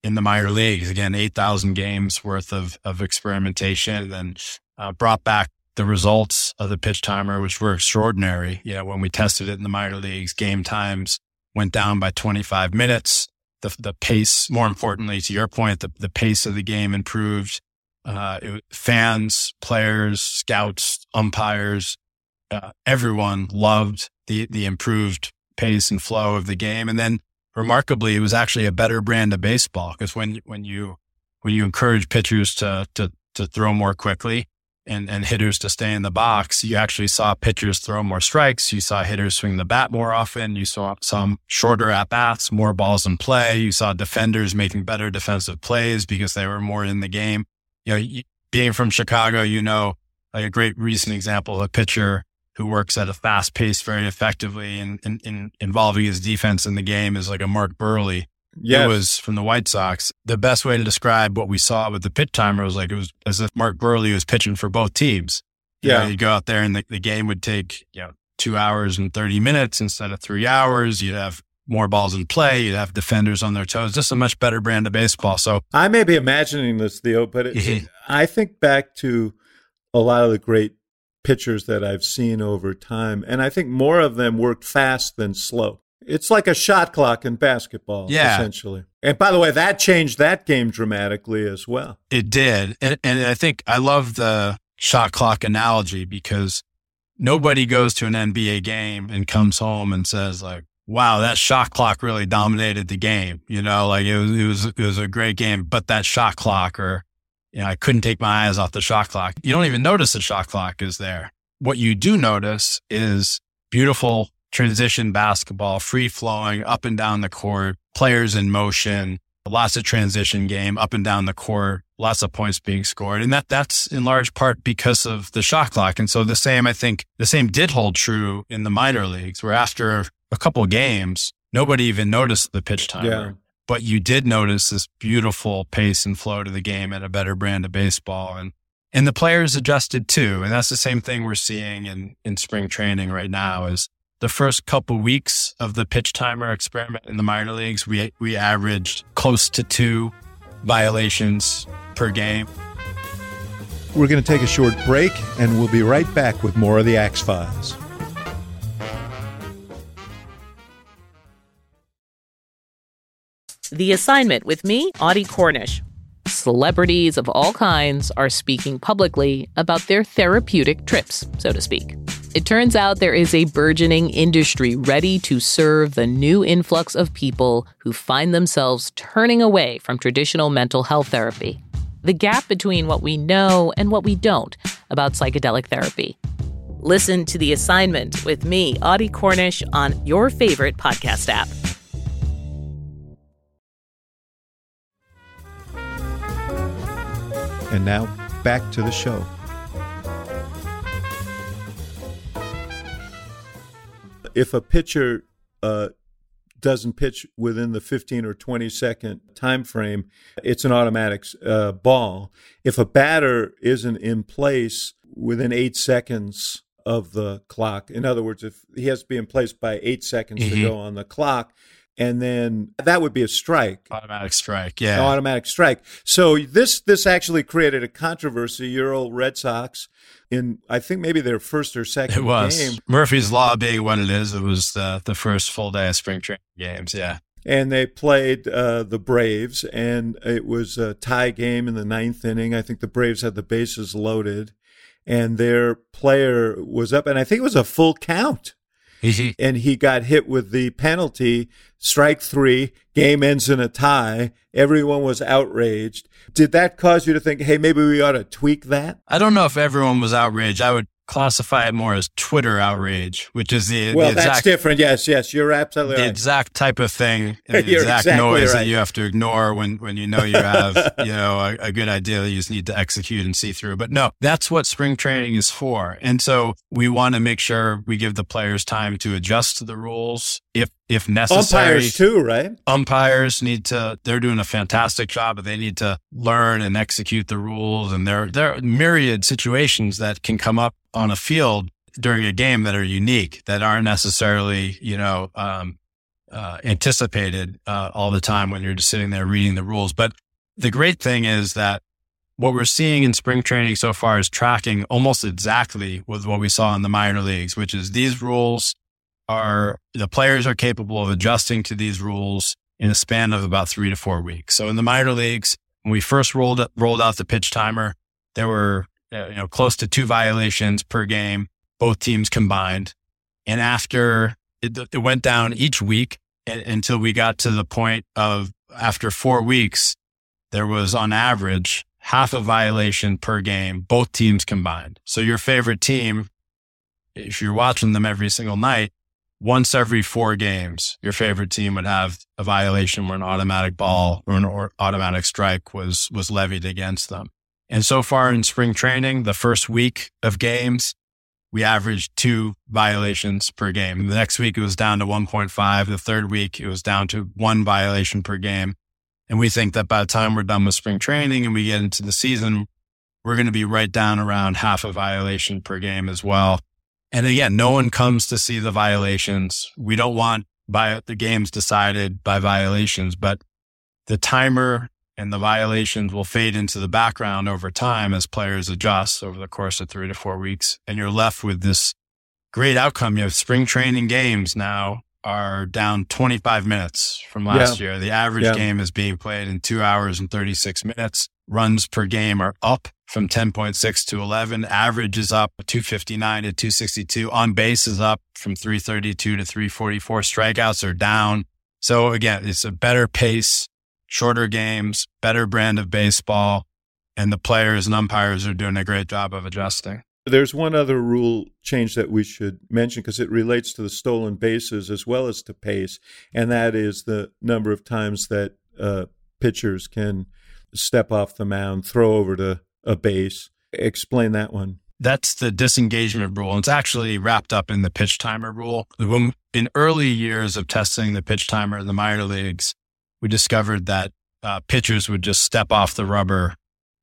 in the minor leagues. Again, eight thousand games worth of of experimentation, and uh, brought back the results of the pitch timer, which were extraordinary. You know, when we tested it in the minor leagues, game times went down by 25 minutes. The, the pace, more importantly, to your point, the, the pace of the game improved. Uh, it, fans, players, scouts, umpires, uh, everyone loved the, the improved pace and flow of the game. And then remarkably, it was actually a better brand of baseball because when, when you, when you encourage pitchers to, to, to throw more quickly, and, and hitters to stay in the box, you actually saw pitchers throw more strikes. You saw hitters swing the bat more often. You saw some shorter at bats, more balls in play. You saw defenders making better defensive plays because they were more in the game. You know, being from Chicago, you know, like a great recent example of a pitcher who works at a fast pace very effectively and, and, involving his defense in the game is like a Mark Buehrle yes. it was from the White Sox. The best way to describe what we saw with the pitch timer was like it was as if Mark Buehrle was pitching for both teams. You yeah, you'd go out there and the, the game would take you know two hours and thirty minutes instead of three hours. You'd have more balls in play. You'd have defenders on their toes. Just a much better brand of baseball. So I may be imagining this, Theo, but it, *laughs* I think back to a lot of the great pitchers that I've seen over time, and I think more of them worked fast than slow. It's like a shot clock in basketball, yeah. essentially. And by the way, that changed that game dramatically as well. It did. And, and I think I love the shot clock analogy because nobody goes to an NBA game and comes home and says like, wow, that shot clock really dominated the game. You know, like it was, it was, it was a great game, but that shot clock or you know, I couldn't take my eyes off the shot clock. You don't even notice the shot clock is there. What you do notice is beautiful transition basketball, free flowing up and down the court, players in motion, lots of transition game up and down the court, lots of points being scored. And that that's in large part because of the shot clock. And so the same, I think the same did hold true in the minor leagues where after a couple games, nobody even noticed the pitch timer. Yeah. But you did notice this beautiful pace and flow to the game and a better brand of baseball. And and the players adjusted too. And that's the same thing we're seeing in, in spring training right now is the first couple weeks of the pitch timer experiment in the minor leagues, we, we averaged close to two violations per game. We're going to take a short break and we'll be right back with more of the Axe Files. The assignment with me, Audie Cornish. Celebrities of all kinds are speaking publicly about their therapeutic trips, so to speak. It turns out there is a burgeoning industry ready to serve the new influx of people who find themselves turning away from traditional mental health therapy. The gap between what we know and what we don't about psychedelic therapy. Listen to The Assignment with me, Audie Cornish, on your favorite podcast app. And now, back to the show. If a pitcher uh, doesn't pitch within the 15 or 20 second time frame, it's an automatic uh, ball. If a batter isn't in place within eight seconds of the clock, in other words, if he has to be in place by eight seconds mm-hmm. to go on the clock, and then that would be a strike. Automatic strike, yeah. An automatic strike. So this this actually created a controversy. Your old Red Sox in I think maybe their first or second it was. game. Murphy's Law being what it is, it was the, the first full day of spring training games, yeah. And they played uh, the Braves, and it was a tie game in the ninth inning. I think the Braves had the bases loaded, and their player was up, and I think it was a full count. Mm-hmm. and he got hit with the penalty, strike three, game ends in a tie. Everyone was outraged. Did that cause you to think, hey, maybe we ought to tweak that? I don't know if everyone was outraged. I would classify it more as Twitter outrage, which is the well, the exact, that's different. Yes, yes, you're absolutely the right. exact type of thing, *laughs* the exact exactly noise right. that you have to ignore when when you know you have *laughs* you know a, a, good idea that you just need to execute and see through. But no, that's what spring training is for, and so we want to make sure we give the players time to adjust to the rules if if necessary. Umpires too, right? Umpires need to. They're doing a fantastic job, but they need to learn and execute the rules. And there there are myriad situations that can come up on a field during a game that are unique, that aren't necessarily, you know, um, uh, anticipated uh, all the time when you're just sitting there reading the rules. But the great thing is that what we're seeing in spring training so far is tracking almost exactly with what we saw in the minor leagues, which is these rules are the players are capable of adjusting to these rules in a span of about three to four weeks. So in the minor leagues, when we first rolled rolled out the pitch timer, there were Uh, you know, close to two violations per game, both teams combined. And after it, it went down each week until we got to the point of after four weeks, there was on average half a violation per game, both teams combined. So your favorite team, if you're watching them every single night, once every four games, your favorite team would have a violation where an automatic ball or an automatic strike was, was levied against them. And so far in spring training, the first week of games, we averaged two violations per game. The next week it was down to 1.5. The third week it was down to one violation per game. And we think that by the time we're done with spring training and we get into the season, we're going to be right down around half a violation per game as well. And again, no one comes to see the violations. We don't want by the games decided by violations, but the timer and the violations will fade into the background over time as players adjust over the course of three to four weeks. And you're left with this great outcome. You have spring training games now are down 25 minutes from last yeah. year. The average yeah. game is being played in two hours and 36 minutes. Runs per game are up from 10.6 to 11. Average is up 259 to 262. On base is up from 332 to 344. Strikeouts are down. So again, it's a better pace shorter games, better brand of baseball. and the players and umpires are doing a great job of adjusting. There's one other rule change that we should mention because it relates to the stolen bases as well as to pace, and that is the number of times that uh, pitchers can step off the mound, throw over to a base. Explain that one. That's the disengagement rule. It's actually wrapped up in the pitch timer rule. When, in early years of testing the pitch timer in the minor leagues, we discovered that uh, pitchers would just step off the rubber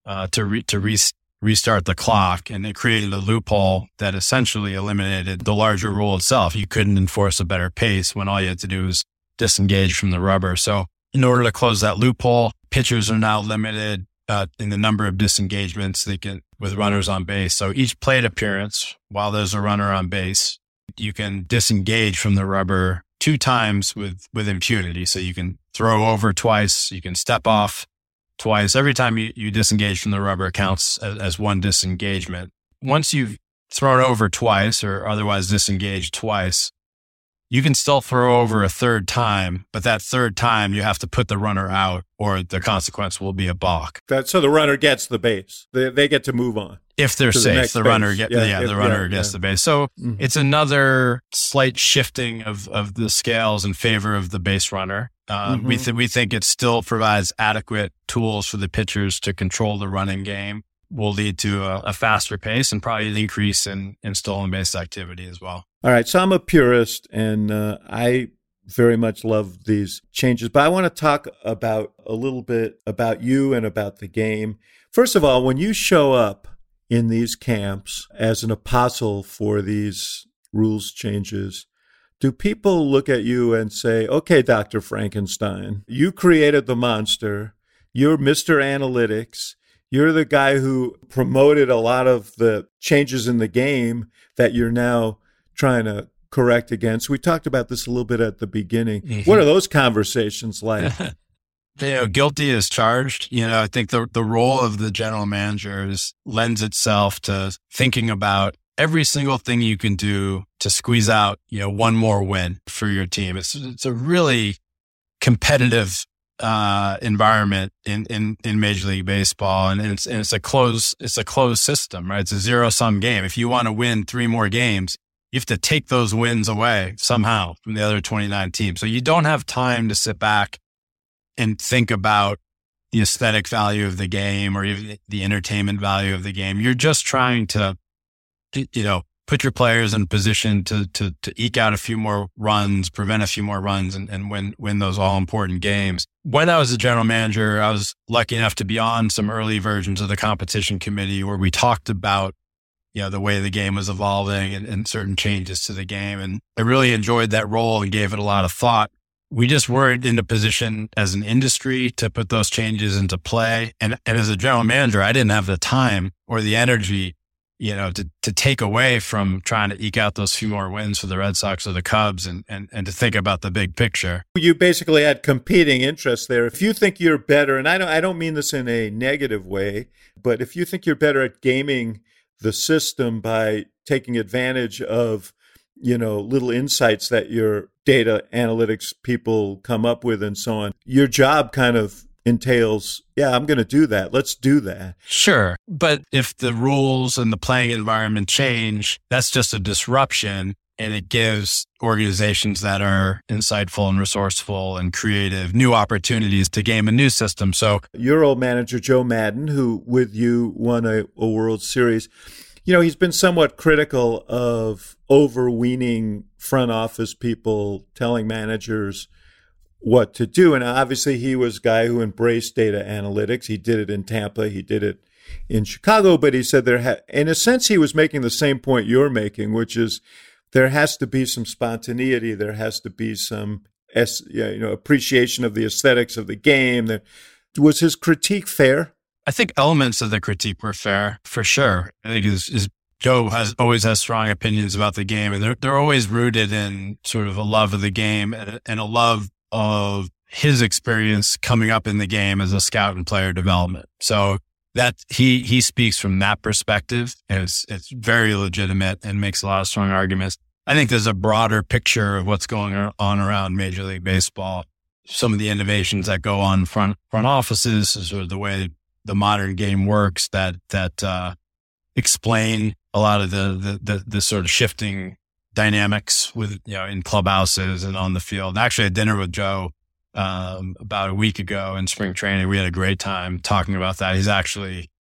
uh, to re- to re- restart the clock, and it created a loophole that essentially eliminated the larger rule itself. You couldn't enforce a better pace when all you had to do was disengage from the rubber. So, in order to close that loophole, pitchers are now limited uh, in the number of disengagements they can with runners on base. So each plate appearance, while there's a runner on base, you can disengage from the rubber two times with with impunity. So you can throw over twice, you can step off twice. Every time you, you disengage from the rubber counts as, as one disengagement. Once you've thrown over twice or otherwise disengaged twice, you can still throw over a third time, but that third time you have to put the runner out or the consequence will be a balk. That so the runner gets the base. They, they get to move on. If they're To the safe, the, runner get Yeah, yeah, if- the runner yeah, gets yeah. the base. So Mhm. it's another slight shifting of of the scales in favor of the base runner. Uh, We Mhm. th- we think it still provides adequate tools for the pitchers to control the running game. Will lead to a, a faster pace and probably an increase in in stolen base activity as well. All right, so I'm a purist, and uh, I very much love these changes. But I want to talk about a little bit about you and about the game. First of all, when you show up in these camps as an apostle for these rules changes, do people look at you and say, "Okay, Doctor Frankenstein, you created the monster. You're Mr. Analytics." You're the guy who promoted a lot of the changes in the game that you're now trying to correct against. We talked about this a little bit at the beginning. Mhm. What are those conversations like? *laughs* you know, guilty is charged. You know, I think the the role of the general manager is lends itself to thinking about every single thing you can do to squeeze out, you know, one more win for your team. It's it's a really competitive uh, environment in, in, in Major League Baseball, and it's and it's a closed it's a closed system, right? It's a zero sum game. If you want to win three more games, you have to take those wins away somehow from the other twenty nine teams. So you don't have time to sit back and think about the aesthetic value of the game or even the entertainment value of the game. You're just trying to, you know, put your players in position to to to eke out a few more runs, prevent a few more runs, and, and win win those all important games. When I was a general manager, I was lucky enough to be on some early versions of the competition committee where we talked about you know the way the game was evolving and, and certain changes to the game, and I really enjoyed that role and gave it a lot of thought we just weren't in a position as an industry to put those changes into play. And, and as a general manager, I didn't have the time or the energy, you know, to, to take away from trying to eke out those few more wins for the Red Sox or the Cubs and, and, and to think about the big picture. you basically had competing interests there. If you think you're better, and I don't, I don't mean this in a negative way, but if you think you're better at gaming the system by taking advantage of, you know, little insights that your data analytics people come up with and so on, your job kind of entails, yeah, I'm going to do that. Let's do that. Sure. But if the rules and the playing environment change, that's just a disruption. And it gives organizations that are insightful and resourceful and creative new opportunities to game a new system. So Your old manager, Joe Maddon, who with you won a, a World Series, you know, he's been somewhat critical of overweening front office people telling managers what to do. And obviously, he was a guy who embraced data analytics. He did it in Tampa, he did it in Chicago, but he said there, ha- in a sense, he was making the same point you're making, which is there has to be some spontaneity, there has to be some, you know, appreciation of the aesthetics of the game. Was his critique fair? I think elements of the critique were fair for sure. I think Joe has always has strong opinions about the game and they're, they're always rooted in sort of a love of the game and and a love of his experience coming up in the game as a scout and player development. So that he, he speaks from that perspective it's, it's very legitimate and makes a lot of strong arguments. I think there's a broader picture of what's going on around Major League Baseball. Some of the innovations that go on front, front offices, sort of the way the modern game works that that uh, explain a lot of the, the, the the sort of shifting dynamics with you know in clubhouses and on the field. Actually, had dinner with Joe um, about a week ago in spring training. We had a great time talking about that. He's actually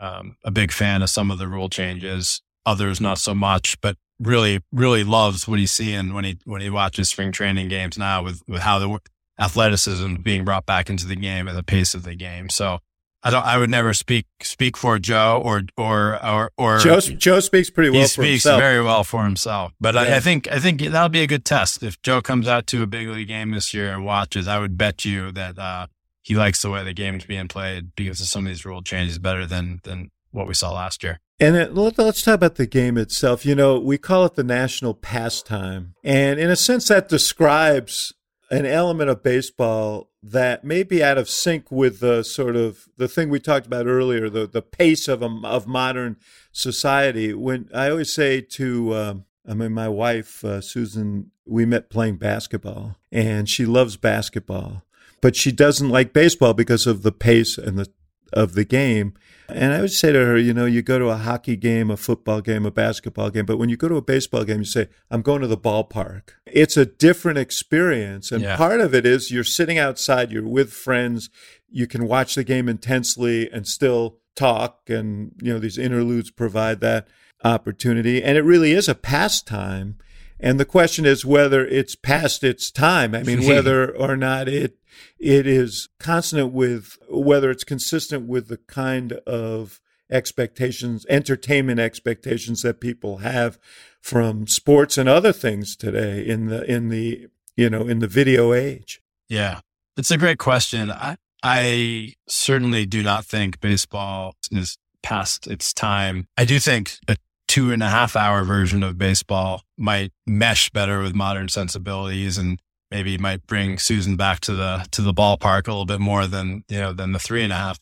um, a big fan of some of the rule changes, others not so much, but really, really loves what he's seeing when he when he watches spring training games now with with how the athleticism being brought back into the game and the pace of the game. So I don't. I would never speak speak for Joe or or or or Joe. Joe speaks pretty well. He speaks himself. very well for himself. But yeah. I, I, think I think that'll be a good test if Joe comes out to a big league game this year and watches. I would bet you that uh, he likes the way the game is being played because of some of these rule changes better than than what we saw last year. And it, let's talk about the game itself. You know, we call it the national pastime, and in a sense, that describes an element of baseball that may be out of sync with the sort of the thing we talked about earlier, the the pace of a, of modern society. When I always say to, um, I mean, my wife uh, Susan, we met playing basketball, and she loves basketball, but she doesn't like baseball because of the pace and the of the game. And I would say to her, you know, you go to a hockey game, a football game, a basketball game, but when you go to a baseball game, you say, I'm going to the ballpark. It's a different experience. And yeah. part of it is you're sitting outside, you're with friends, you can watch the game intensely and still talk. And, you know, these interludes provide that opportunity. And it really is a pastime. And the question is whether it's past its time. I mean, *laughs* whether or not it it is consonant with whether it's consistent with the kind of expectations, entertainment expectations that people have from sports and other things today in the in the you know in the video age. Yeah, it's a great question. I I certainly do not think baseball is past its time. I do think a two and a half hour version of baseball might mesh better with modern sensibilities and maybe might bring Susan back to the to the ballpark a little bit more than you know than the three and a half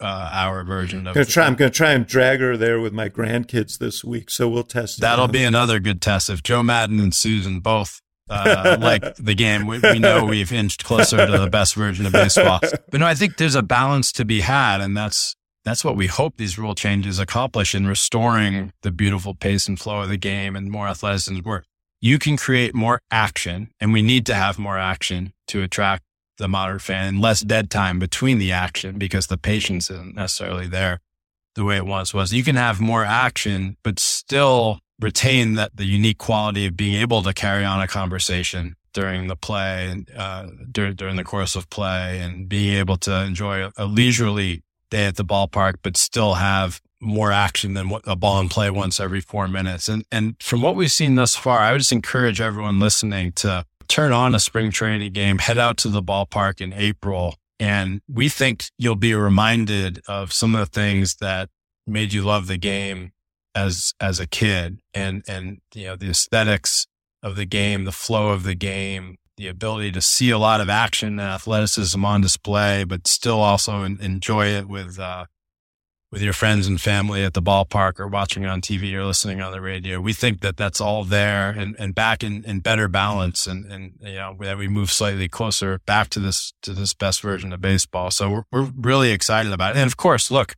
uh, hour version. Of gonna try, I'm going to try and drag her there with my grandkids this week, so we'll test. That'll be another good test if Joe Maddon and Susan both. uh, *laughs* like the game, we, we know we've inched closer to the best version of baseball. *laughs* But no, I think there's a balance to be had, and that's that's what we hope these rule changes accomplish in restoring the beautiful pace and flow of the game and more athleticism. work. you can create more action and we need to have more action to attract the modern fan and less dead time between the action because the patience isn't necessarily there the way it once was. You can have more action, but still retain that the unique quality of being able to carry on a conversation during the play and uh, during, during the course of play and being able to enjoy a, a leisurely day at the ballpark, but still have more action than a ball and play once every four minutes. And and from what we've seen thus far, I would just encourage everyone listening to turn on a spring training game, head out to the ballpark in April. And we think you'll be reminded of some of the things that made you love the game as as a kid and and you know the aesthetics of the game, the flow of the game, the ability to see a lot of action and athleticism on display, but still also enjoy it with uh, with your friends and family at the ballpark or watching it on TV or listening on the radio. We think that that's all there and, and back in, in better balance and, and, you know, that we move slightly closer back to this, to this best version of baseball. So we're, we're really excited about it. And of course, look,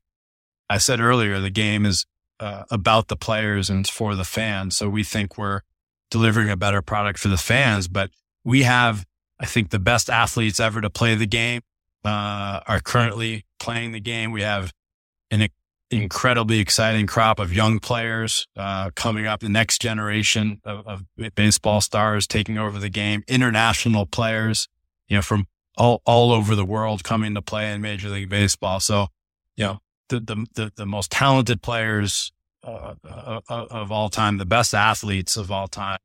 I said earlier, the game is uh, about the players and for the fans. So we think we're delivering a better product for the fans, but we have, I think, the best athletes ever to play the game, uh, are currently playing the game. We have an incredibly exciting crop of young players uh, coming up, the next generation of, of, baseball stars taking over the game, international players, you know, from all, all over the world coming to play in Major League Baseball. So, you know, the, the, the, the most talented players uh, uh, uh of all time, the best athletes of all time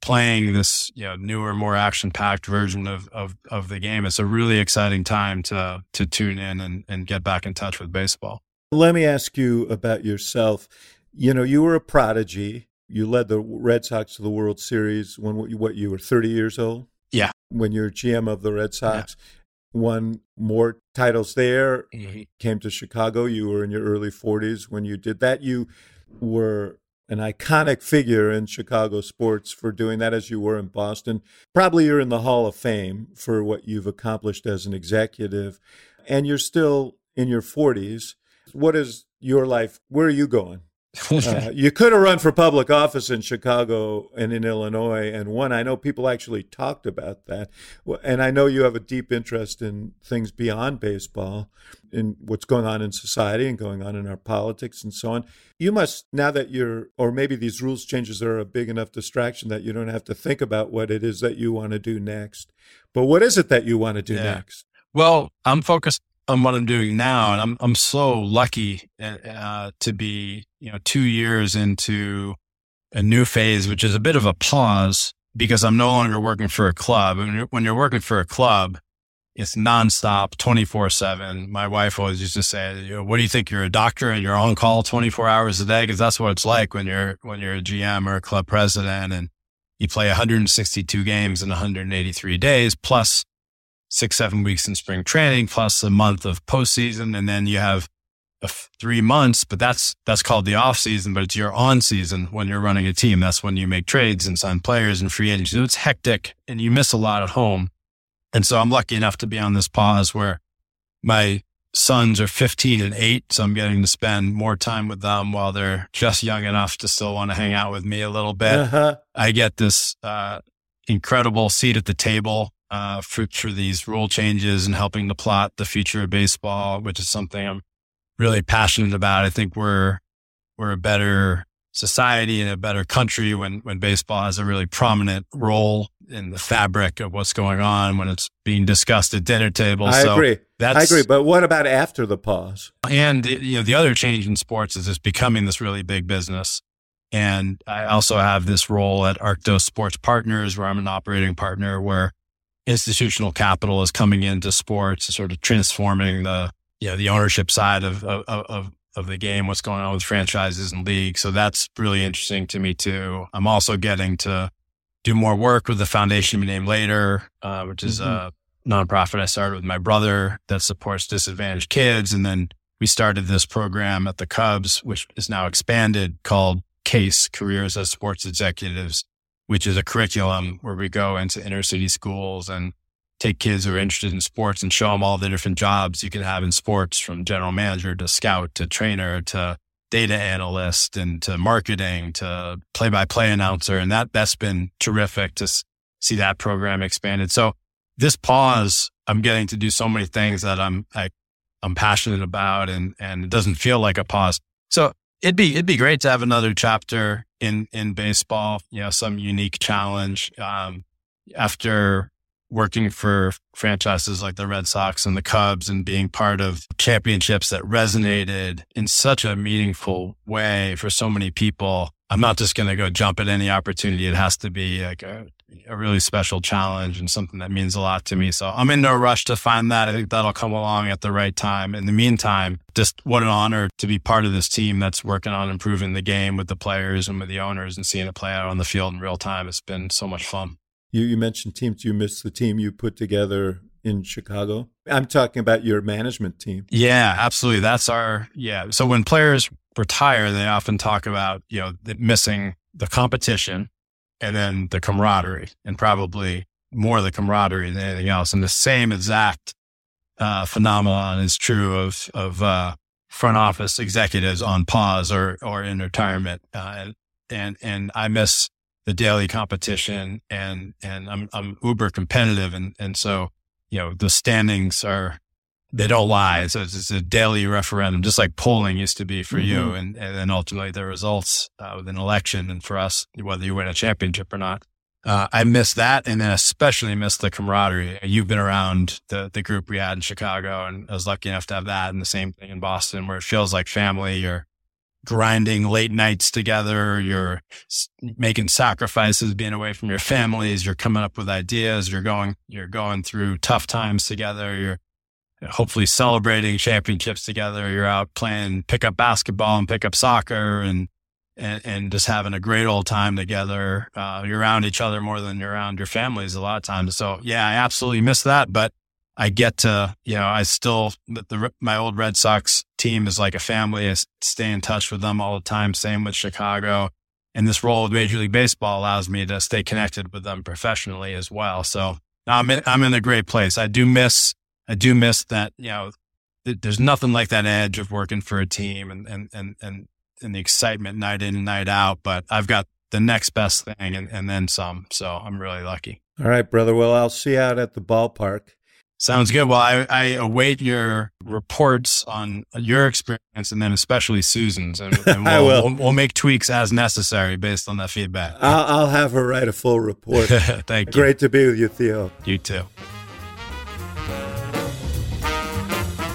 playing this you know newer more action packed version of, of of the game it's a really exciting time to to tune in and, and get back in touch with baseball let me ask you about yourself. You know, you were a prodigy. You led the Red Sox to the World Series when what you were 30 years old? Yeah. When you're GM of the Red Sox, yeah. won more titles there, mm-hmm. came to Chicago. You were in your early 40s when you did that. You were an iconic figure in Chicago sports for doing that as you were in Boston. Probably you're in the Hall of Fame for what you've accomplished as an executive. And you're still in your 40s. What is your life? Where are you going? Uh, *laughs* you could have run for public office in Chicago and in Illinois and won. I know people actually talked about that. And I know you have a deep interest in things beyond baseball, in what's going on in society and going on in our politics and so on. You must, now that you're, or maybe these rules changes are a big enough distraction that you don't have to think about what it is that you want to do next. But what is it that you want to do yeah. next? Well, I'm focused on what I'm doing now, and I'm I'm so lucky uh, to be you know two years into a new phase, which is a bit of a pause because I'm no longer working for a club. And when you're working for a club, it's nonstop, 24 seven. My wife always used to say, you know, what do you think? You're a doctor and you're on call 24 hours a day? Cause that's what it's like when you're, when you're a GM or a club president and you play 162 games in 183 days plus six, seven weeks in spring training plus a month of postseason. And then you have three months, but that's, that's called the off season, but it's your on season when you're running a team. That's when you make trades and sign players and free agents. So it's hectic and you miss a lot at home. And so I'm lucky enough to be on this pause where my sons are 15 and eight. So I'm getting to spend more time with them while they're just young enough to still want to hang out with me a little bit. Uh-huh. I get this, uh, incredible seat at the table uh, for, for these rule changes and helping to plot the future of baseball, which is something I'm really passionate about. I think we're, we're a better society and a better country when, when baseball has a really prominent role in the fabric of what's going on when it's being discussed at dinner tables. I so agree. I agree. But what about after the pause? And you know, the other change in sports is it's becoming this really big business. And I also have this role at Arctos Sports Partners, where I'm an operating partner, where institutional capital is coming into sports, sort of transforming the you know the ownership side of of of, of the game, what's going on with franchises and leagues. So that's really interesting to me too. I'm also getting to do more work with the foundation named Later, uh, which is mm-hmm. a nonprofit I started with my brother that supports disadvantaged kids, and then we started this program at the Cubs, which is now expanded called CASE Careers as Sports Executives which is a curriculum where we go into inner city schools and take kids who are interested in sports and show them all the different jobs you can have in sports from general manager to scout to trainer to data analyst and to marketing to play by play announcer. And that, that's been terrific to see that program expanded. So this pause, I'm getting to do so many things that I'm, I, I'm passionate about and, and it doesn't feel like a pause. So it'd be, it'd be great to have another chapter in in baseball. You know, some unique challenge. Um, after working for franchises like the Red Sox and the Cubs and being part of championships that resonated in such a meaningful way for so many people. I'm not just going to go jump at any opportunity. It has to be like a, a really special challenge and something that means a lot to me. So I'm in no rush to find that. I think that'll come along at the right time. In the meantime, just what an honor to be part of this team that's working on improving the game with the players and with the owners and seeing it play out on the field in real time. It's been so much fun. You, you mentioned teams. You missed the team you put together in Chicago. I'm talking about your management team. Yeah, absolutely. That's our, yeah. So when players retire, they often talk about, you know, missing the competition and then the camaraderie and probably more the camaraderie than anything else. And the same exact uh, phenomenon is true of, of uh, front office executives on pause or, or in retirement. Uh, and, and, and I miss the daily competition and, and I'm, I'm uber competitive. And, and so, you know, the standings are, they don't lie. So it's, it's, a daily referendum, just like polling used to be for mm-hmm. you. And, and then ultimately the results uh, with an election and for us, whether you win a championship or not. Uh, I miss that. And then especially miss the camaraderie. You've been around the, the group we had in Chicago and I was lucky enough to have that and the same thing in Boston where it feels like family. You're grinding late nights together. You're making sacrifices, being away from your families. You're coming up with ideas. You're going, you're going through tough times together. You're, hopefully celebrating championships together. You're out playing pickup basketball and pickup soccer and, and, and just having a great old time together. Uh, you're around each other more than you're around your families a lot of times. So yeah, I absolutely miss that, but I get to, you know, I still, the, the, my old Red Sox team is like a family. I stay in touch with them all the time. Same with Chicago. And this role with Major League Baseball allows me to stay connected with them professionally as well. So I'm in, I'm in a great place. I do miss I do miss that, you know, there's nothing like that edge of working for a team and, and, and, and, and the excitement night in and night out. But I've got the next best thing and, and then some. So I'm really lucky. All right, brother. Well, I'll see you out at the ballpark. Sounds good. Well, I, I await your reports on your experience and then especially Susan's. And, and *laughs* we'll, I will. We'll, we'll, make tweaks as necessary based on that feedback. I'll, I'll have her write a full report. *laughs* Thank you. Great to be with you, Theo. You too.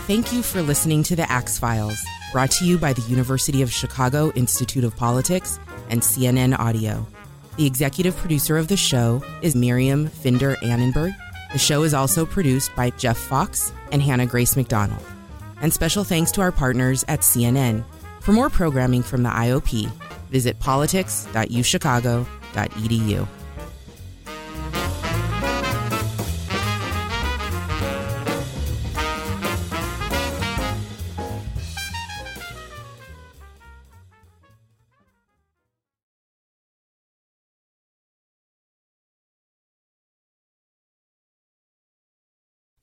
Thank you for listening to the Axe Files, brought to you by the University of Chicago Institute of Politics and CNN Audio. The executive producer of the show is Miriam Finder Annenberg. The show is also produced by Jeff Fox and Hannah Grace McDonald. And special thanks to our partners at CNN. For more programming from the IOP, visit politics.uchicago.edu.